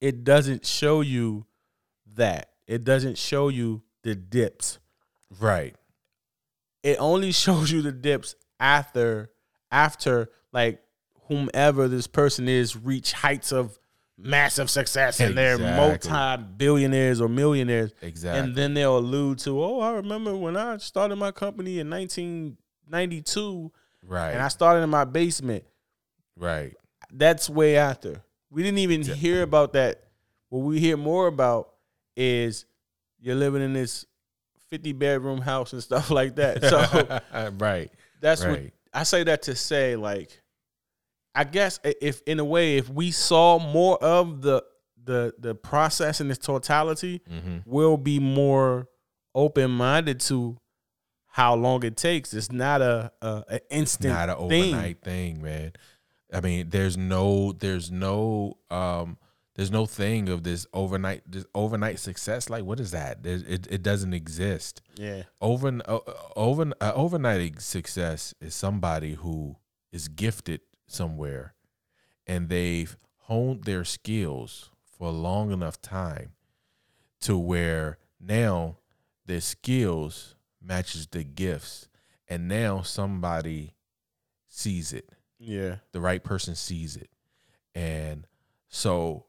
it doesn't show you that. It doesn't show you the dips. right, It only [laughs] shows you the dips after after like whomever this person is reach heights of massive success and they're multi billionaires or millionaires. exactly. And then they'll allude to, oh, I remember when I started my company in 1992 right, and I started in my basement. right. That's way after. We didn't even hear about that. What we hear more about is you're living in this 50 bedroom house and stuff like that. [laughs] So right, that's what right. I say that to say, like, I guess if in a way, if we saw more of the the the process in its totality, Mm-hmm. we'll be more open minded to how long it takes. It's not a, a an instant not an thing. overnight thing. man. I mean, there's no, there's no, um, there's no thing of this overnight, this overnight success. Like, what is that? There's, it, it doesn't exist. Yeah, Over, uh, over, uh, overnight success is somebody who is gifted somewhere, and they've honed their skills for a long enough time to where now their skills matches the gifts, and now somebody sees it yeah, the right person sees it. And so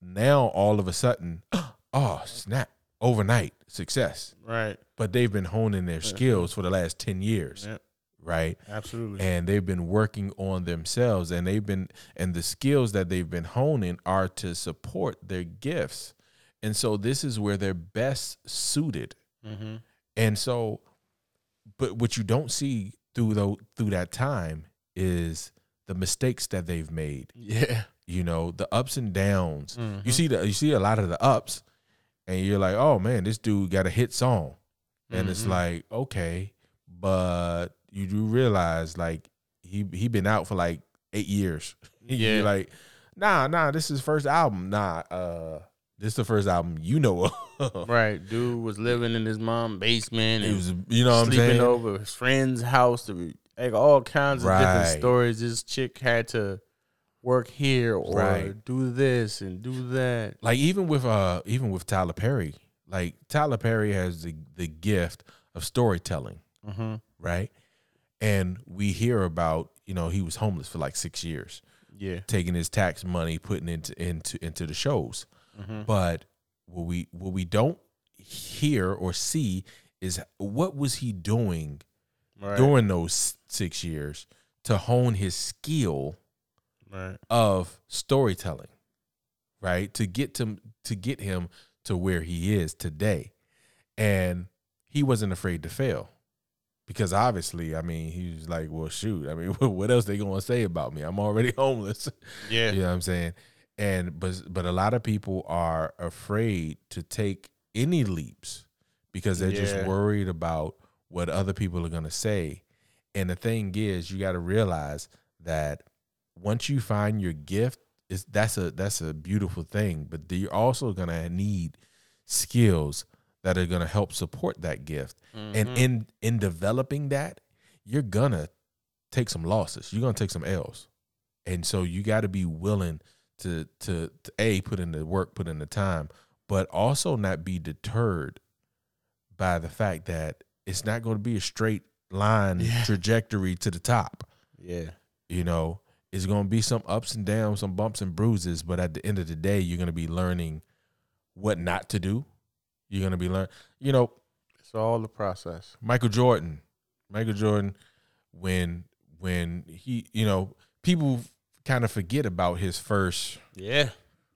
now all of a sudden, [clears throat] oh, snap, overnight success. right. But they've been honing their skills for the last 10 years, Yep. right? Absolutely. And they've been working on themselves and they've been, and the skills that they've been honing are to support their gifts. And so this is where they're best suited. mm-hmm. And so, but what you don't see through the, through that time is the mistakes that they've made. Yeah. You know, the ups and downs. Mhm. You see the you see a lot of the ups, and you're like, oh man, this dude got a hit song, and it's Mhm. like okay, but you do realize like he he been out for like eight years. [laughs] Yeah. you're like, nah, nah, this is first album. Nah, uh, this is the first album you know of. [laughs] Right. Dude was living in his mom's basement He was, you know what I'm sleeping saying? over his friend's house. To be, like all kinds of Right. different stories. This chick had to work here or Right. do this and do that. like even with uh even with Tyler Perry, like Tyler Perry has the the gift of storytelling, Mm-hmm. right? And we hear about, you know, he was homeless for like 6 years, Yeah. taking his tax money putting into into into the shows. Mm-hmm. But what we what we don't hear or see is what was he doing Right. during those 6 years to hone his skill right. of storytelling, right? To get to to get him to where he is today. And he wasn't afraid to fail. Because obviously, I mean, he was like, well, shoot, I mean, [laughs] what else they gonna say about me? I'm already [laughs] homeless. Yeah. you know what I'm saying? And but but a lot of people are afraid to take any leaps because they're just worried about what other people are going to say. And the thing is, you got to realize that once you find your gift, is that's a that's a beautiful thing, but you're also going to need skills that are going to help support that gift. And mm-hmm. in in developing that, you're going to take some losses. You're going to take some L's. And so you got to be willing to, to to a put in the work, put in the time, but also not be deterred by the fact that it's not going to be a straight line Yeah. trajectory to the top. Yeah. You know, it's going to be some ups and downs, some bumps and bruises, but at the end of the day, you're going to be learning what not to do. You're going to be learning, You know, It's all the process. Michael Jordan, Michael Jordan, when when he, you know, people kind of forget about his first Yeah.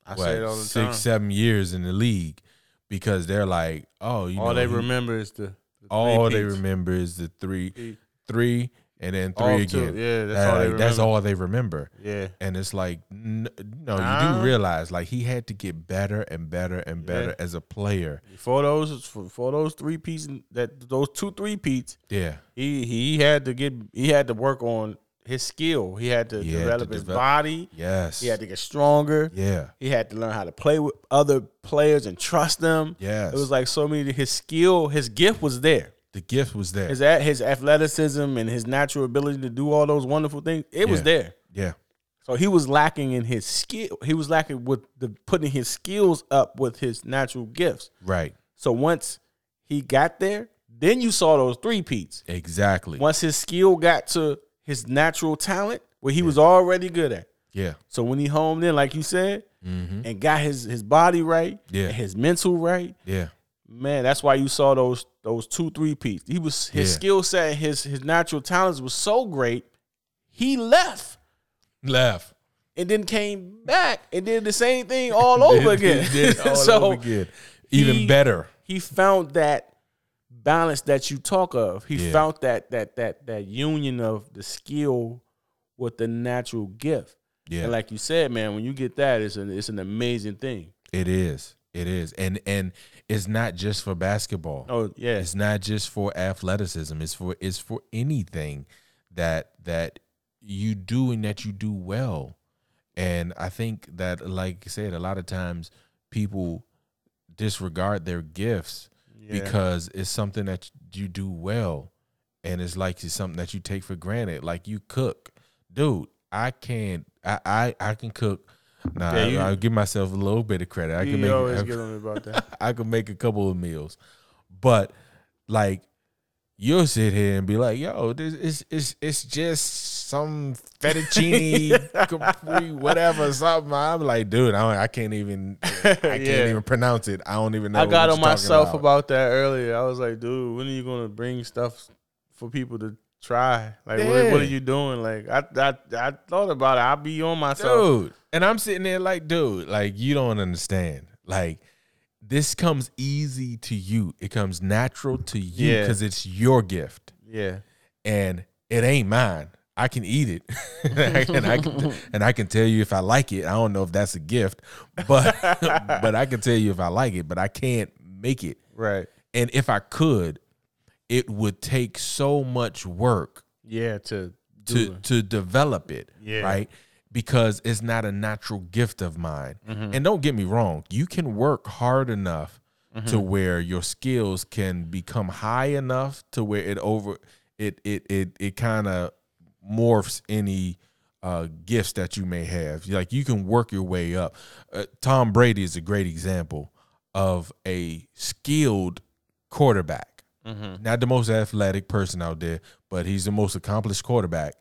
I what, say it all the six, time. seven years in the league because they're like, oh, you all know, they he- remember is the, the all they remember is the three three and then all three two. again. Yeah, that's That- all they like, remember. that's all they remember. Yeah. And it's like, no, you Nah. do realize like he had to get better and better and better Yeah. as a player. Before those, for those three pieces, that those two three peats, Yeah, he he had to get he had to work on his skill. He had to He had to develop his develop- body. yes, He had to get stronger. yeah, He had to learn how to play with other players and trust them. yes. It was like so many. His skill, his gift was there. the gift was there. His his athleticism and his natural ability to do all those wonderful things. It was there. yeah, So he was lacking in his skill. He was lacking with the putting his skills up with his natural gifts. right, So once he got there, then you saw those three peats. exactly. Once his skill got to his natural talent, where he was already good at. Yeah, So when he homed in, like you said, mm-hmm. and got his his body right, Yeah. and his mental right, yeah, man, that's why you saw those those two three peats. He was his Yeah. skill set, his his natural talents was so great. He left left, and then came back and did the same thing [laughs] all over again. [laughs] All so over again. Even he- better. he found that balance that you talk of. He Yeah. found that that that that union of the skill with the natural gift. Yeah, And like you said, man, when you get that, it's an it's an amazing thing. it is. It is, and and it's not just for basketball. Oh yeah, It's not just for athleticism. It's for it's for anything that that you do and that you do well. And I think that, like I said, a lot of times people disregard their gifts yeah. because it's something that you do well, and it's like it's something that you take for granted. Like you cook, dude. I can't. I I, I can cook. Nah, Yeah, you- I, will give myself a little bit of credit. I can make. always I- [laughs] get on about that. I could make a couple of meals, but like you'll sit here and be like, "Yo, this is it's it's just some fettuccine, [laughs] capri, whatever, something." I'm like, dude, I, don't, I can't even, I [laughs] can't Yeah. even pronounce it. I don't even know. I got on myself about. about. that earlier. I was like, dude, when are you gonna bring stuff for people to try? Like, what, what are you doing? Like, I I I thought about it. I'll be on myself. dude. And I'm sitting there like, dude, like you don't understand. Like this comes easy to you. It comes natural to you Yeah. because it's your gift. Yeah, and it ain't mine. I can eat it, [laughs] and I can [laughs] and I can tell you if I like it. I don't know if that's a gift, but [laughs] but I can tell you if I like it. But I can't make it. right. And if I could, it would take so much work Yeah, to to it. to develop it. Yeah. Right. Because it's not a natural gift of mine. Mm-hmm. And don't get me wrong, you can work hard enough Mm-hmm. to where your skills can become high enough to where it over it it it it kind of morphs any uh, gifts that you may have. Like you can work your way up. Uh, Tom Brady is a great example of a skilled quarterback. Mm-hmm. Not the most athletic person out there, but he's the most accomplished quarterback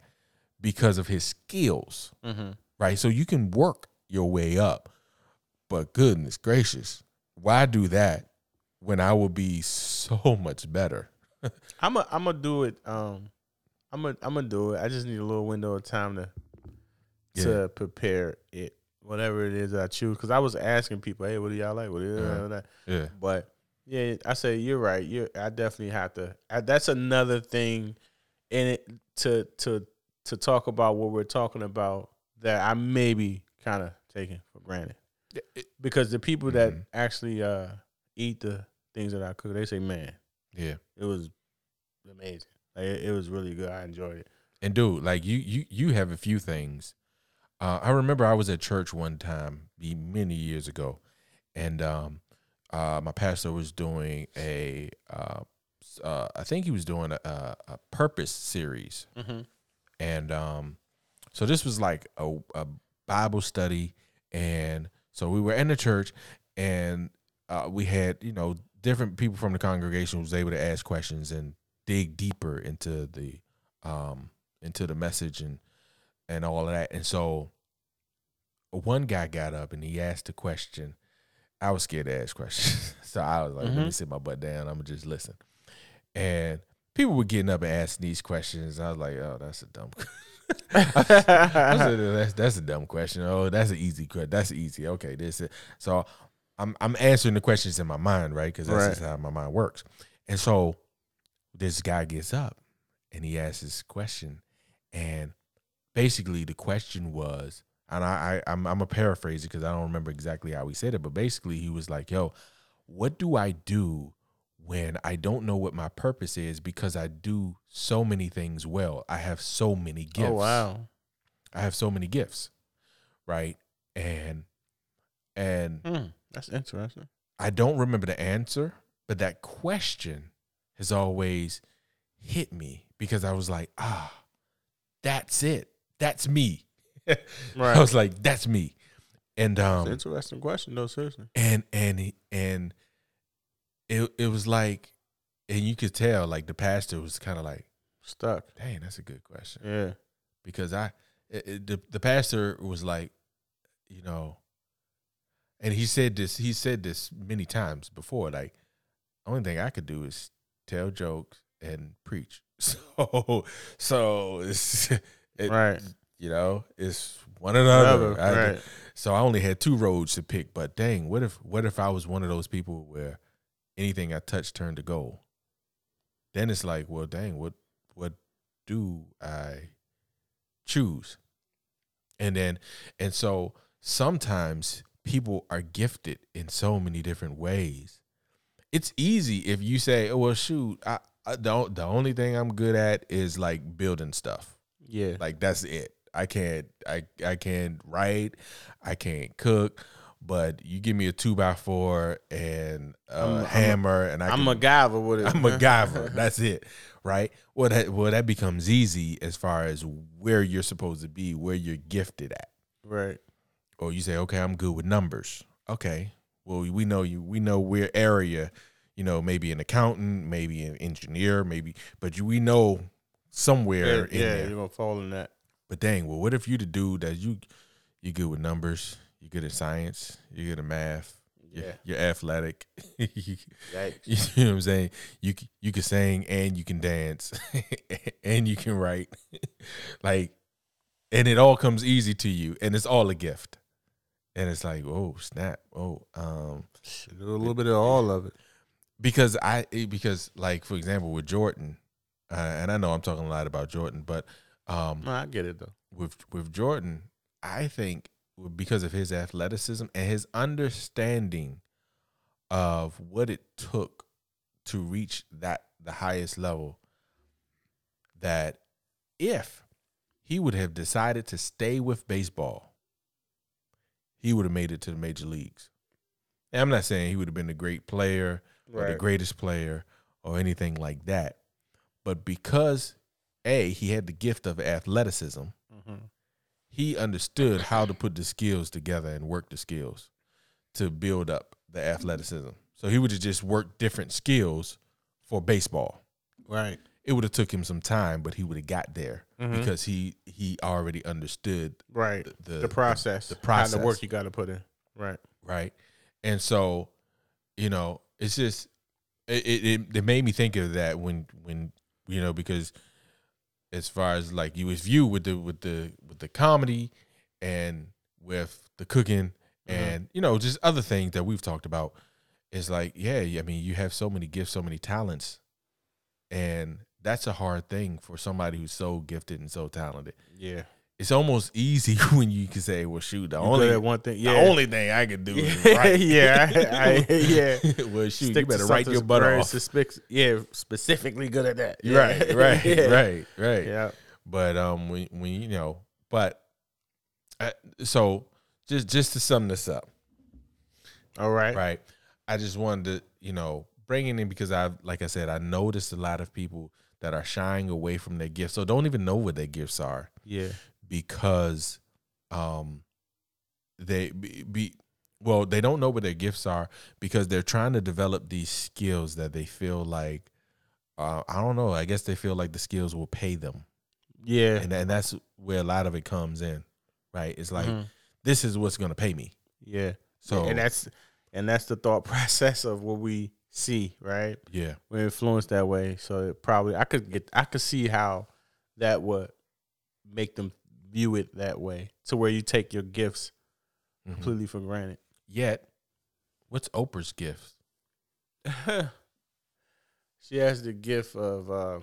because of his skills. Mm-hmm. Right? So you can work your way up. But goodness gracious, why do that when I will be so [laughs] much better? I'm a, I'm gonna do it. Um, I'm gonna I'm gonna do it. I just need a little window of time to to prepare it, whatever it is I choose. Because I was asking people, hey, what do y'all like? What do you Uh-huh. like? Yeah. But yeah, I say you're right. You, I definitely have to. I, that's another thing in it to to to talk about what we're talking about that I may be kind of taking for granted. Because the people that Mhm. actually uh, eat the things that I cook, they say, "Man, Yeah. it was amazing. Like, it, it was really good. I enjoyed it. And dude, like you you you have a few things. Uh, I remember I was at church one time be- many years ago, and um, uh, my pastor was doing a uh, uh, I think he was doing a, a, a purpose series, Mm-hmm. And um, so this was like a, a Bible study, and so we were in the church, and uh, we had you know different people from the congregation was able to ask questions and dig deeper into the um, into the message and and all of that, and so one guy got up and he asked a question. I was scared to ask questions, [laughs] so I was like, "Let me Mhm. sit my butt down. I'm gonna just listen." And people were getting up and asking these questions. I was like, "Oh, that's a dumb." [laughs] [laughs] I said, that's that's a dumb question. Oh, that's an easy question. That's easy. Okay, this. Is, so I'm I'm answering the questions in my mind, right? Because that's Right. just how my mind works. And so this guy gets up and he asks this question, and basically the question was, and I, I I'm I'm a paraphrase because I don't remember exactly how he said it, but basically he was like, "Yo, what do I do?" When I don't know what my purpose is because I do so many things well. I have so many gifts. Oh wow. I have so many gifts, right? And and Hmm. That's interesting. I don't remember the answer, but that question has always hit me because I was like, ah, that's it. That's me. Right. [laughs] [laughs] I was like, that's me. And um an interesting question though. Seriously. and and and it it was like and you could tell like the pastor was kind of like, Stuck. dang, that's a good question. Yeah. because I it, it- the the pastor was like, you know, and he said this he said this many times before. Like, only thing I could do is tell jokes and preach. [laughs] So so it's it, right. you know it's one or the other. I- right. so I only had two roads to pick. But dang, what if what if I was one of those people where anything I touch turned to gold? Then it's like, well, dang, what what do I choose? And then and so sometimes people are gifted in so many different ways. It's easy if you say, "Oh well, shoot, I, I don't." The only thing I'm good at is like building stuff. Yeah. Like that's it. I can't I I can't write, I can't cook, but you give me a two by four and a I'm- I'm hammer and I I'm can, MacGyver with it. I'm a [laughs] MacGyver. That's it. Right? Well that well that becomes easy as far as where you're supposed to be, where you're gifted at. right. Or you say, Okay, I'm good with numbers. Okay. Well we know you we know where area, you know, maybe an accountant, maybe an engineer, maybe but you, we know somewhere Yeah, in yeah there. you're gonna fall in that. But dang, well, what if you the dude that you you good with numbers, you good at science, you're good at math, you're, Yeah. you're athletic, [laughs] you Yikes. know what I'm saying? You you can sing and you can dance [laughs] and you can write, [laughs] like, and it all comes easy to you, and it's all a gift, and it's like, oh snap, oh, um, a little bit of all of it. because I eh, because like for example with Jordan, uh, and I know I'm talking a lot about Jordan, but um, No, I get it though. with with Jordan, I think because of his athleticism and his understanding of what it took to reach that the highest level that if he would have decided to stay with baseball, he would have made it to the major leagues. And I'm not saying he would have been a great player or the greatest player or anything like that. But because A, he had the gift of athleticism, Mm-hmm. He understood how to put the skills together and work the skills to build up the athleticism. So he would have just worked different skills for baseball. Right. It would have took him some time, but he would have got there Mhm. because he he already understood Right. the The, process. the How process. the work you got to put in. Right. right? And so, you know, it's just it it it made me think of that when when you know because as far as like you was viewed with the with the with the comedy and with the cooking mm-hmm. and you know just other things that we've talked about. It's like yeah I mean you have so many gifts so many talents. And that's a hard thing for somebody who's so gifted and so talented. Yeah. It's almost easy [laughs] when you can say, "Well, shoot, the You only one thing. Yeah. the only thing I can do is yeah, [laughs] write." yeah, I, I, [laughs] yeah. well, shoot, Stick you better write your butt off. suspec- yeah, specifically good at that. Yeah. Right, right, yeah. right, right. Yeah. But um, when when you know, but uh, so just just to sum this up, All right. right? I just wanted to you know bring it in because I like I said I noticed a lot of people that are shying away from their gifts, so don't even know what their gifts are Yeah. Because um they be, be well they don't know what their gifts are because they're trying to develop these skills that they feel like uh, I don't know I guess they feel like the skills will pay them Yeah. and and that's where a lot of it comes in, right? It's like Mhm. this is what's gonna pay me. Yeah. So and that's and that's the thought [laughs] process of what we see, right? yeah, We're influenced that way. So it probably I could get I could see how that would make them view it that way. To where you take your gifts Mhm. completely for granted. Yet, what's Oprah's gift? [laughs] she has the gift of uh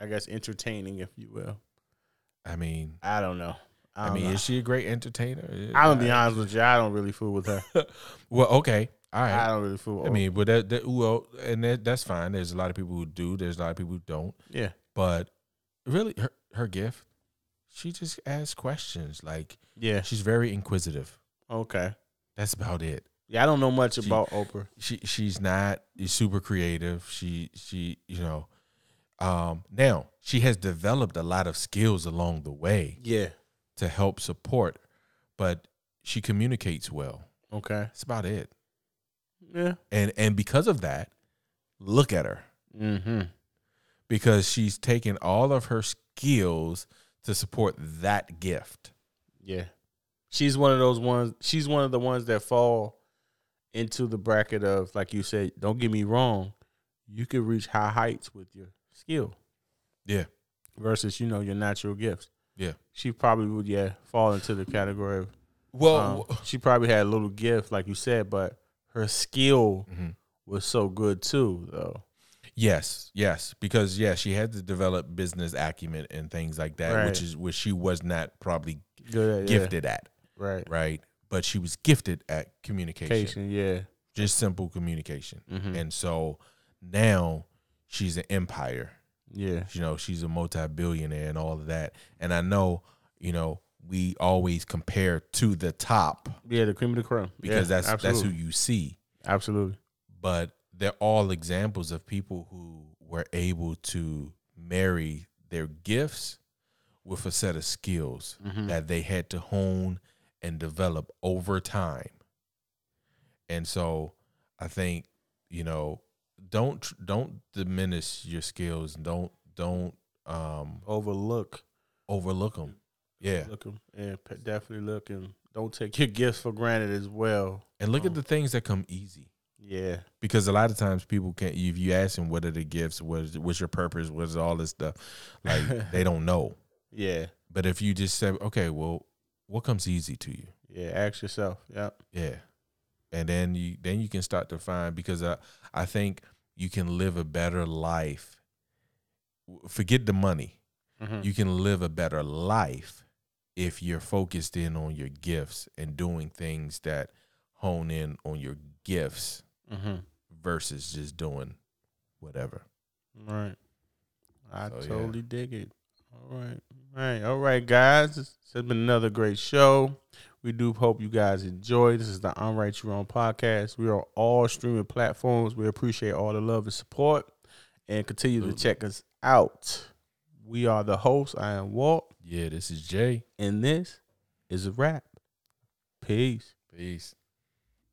I guess entertaining, if you will. I mean, I don't know. I, I, mean, know. is she a great entertainer? I'm gonna be honest with you. I don't really fool with her. [laughs] Well, okay, all I don't really fool. I mean, but that, that well, and that, that's fine. There's a lot of people who do. There's a lot of people who don't. yeah, But really, her her gift, she just asks questions. Like yeah. she's very inquisitive. Okay. That's about it. Yeah, I don't know much She- about Oprah. she she's not super creative. She she you know, um now she has developed a lot of skills along the way Yeah. to help support, but she communicates well. Okay. That's about it. Yeah. And and because of that, look at her Mm-hmm. because she's taken all of her skills to support that gift. Yeah. She's one of those ones. She's one of the ones that fall into the bracket of, like you said, don't get me wrong, you could reach high heights with your skill Yeah. versus, you know, your natural gifts. Yeah. She probably would, yeah, fall into the category of, Well, um, she probably had a little gift, like you said, but her skill mhm. was so good too, though. Yes, yes, because yeah, she had to develop business acumen and things like that, Right. which is which she was not probably Good, yeah. gifted at, Right. right? But she was gifted at communication, yeah. just simple communication. Mm-hmm. And so now she's an empire. Yeah. You know, she's a multi-billionaire and all of that. And I know, you know, we always compare to the top Yeah, the cream of the crop. because Yeah, that's that's who you see. Absolutely. but they're all examples of people who were able to marry their gifts with a set of skills Mhm. that they had to hone and develop over time. And so I think, you know, don't don't diminish your skills. Don't don't um Overlook. overlook them. Yeah. Look 'em, and definitely look and don't take your gifts for granted as well. And look Oh. at the things that come easy. Yeah. because a lot of times people can't if you ask them what are the gifts what is, what's your purpose what's all this stuff like [laughs] they don't know Yeah. but if you just say okay well what comes easy to you Yeah. Ask yourself. Yep. yeah and then you then you can start to find because I, I think you can live a better life forget the money Mhm. you can live a better life if you're focused in on your gifts and doing things that hone in on your gifts Mhm. versus just doing whatever Right. I So, yeah. totally dig it. All right. All right. All right, guys. This has been another great show. We do hope you guys enjoy. This is the I'm Right You Wrong podcast. We are all streaming platforms. We appreciate all the love and support and continue to check us out. We are the hosts. I am Walt, Yeah, this is Jay. and this is a wrap. Peace. Peace.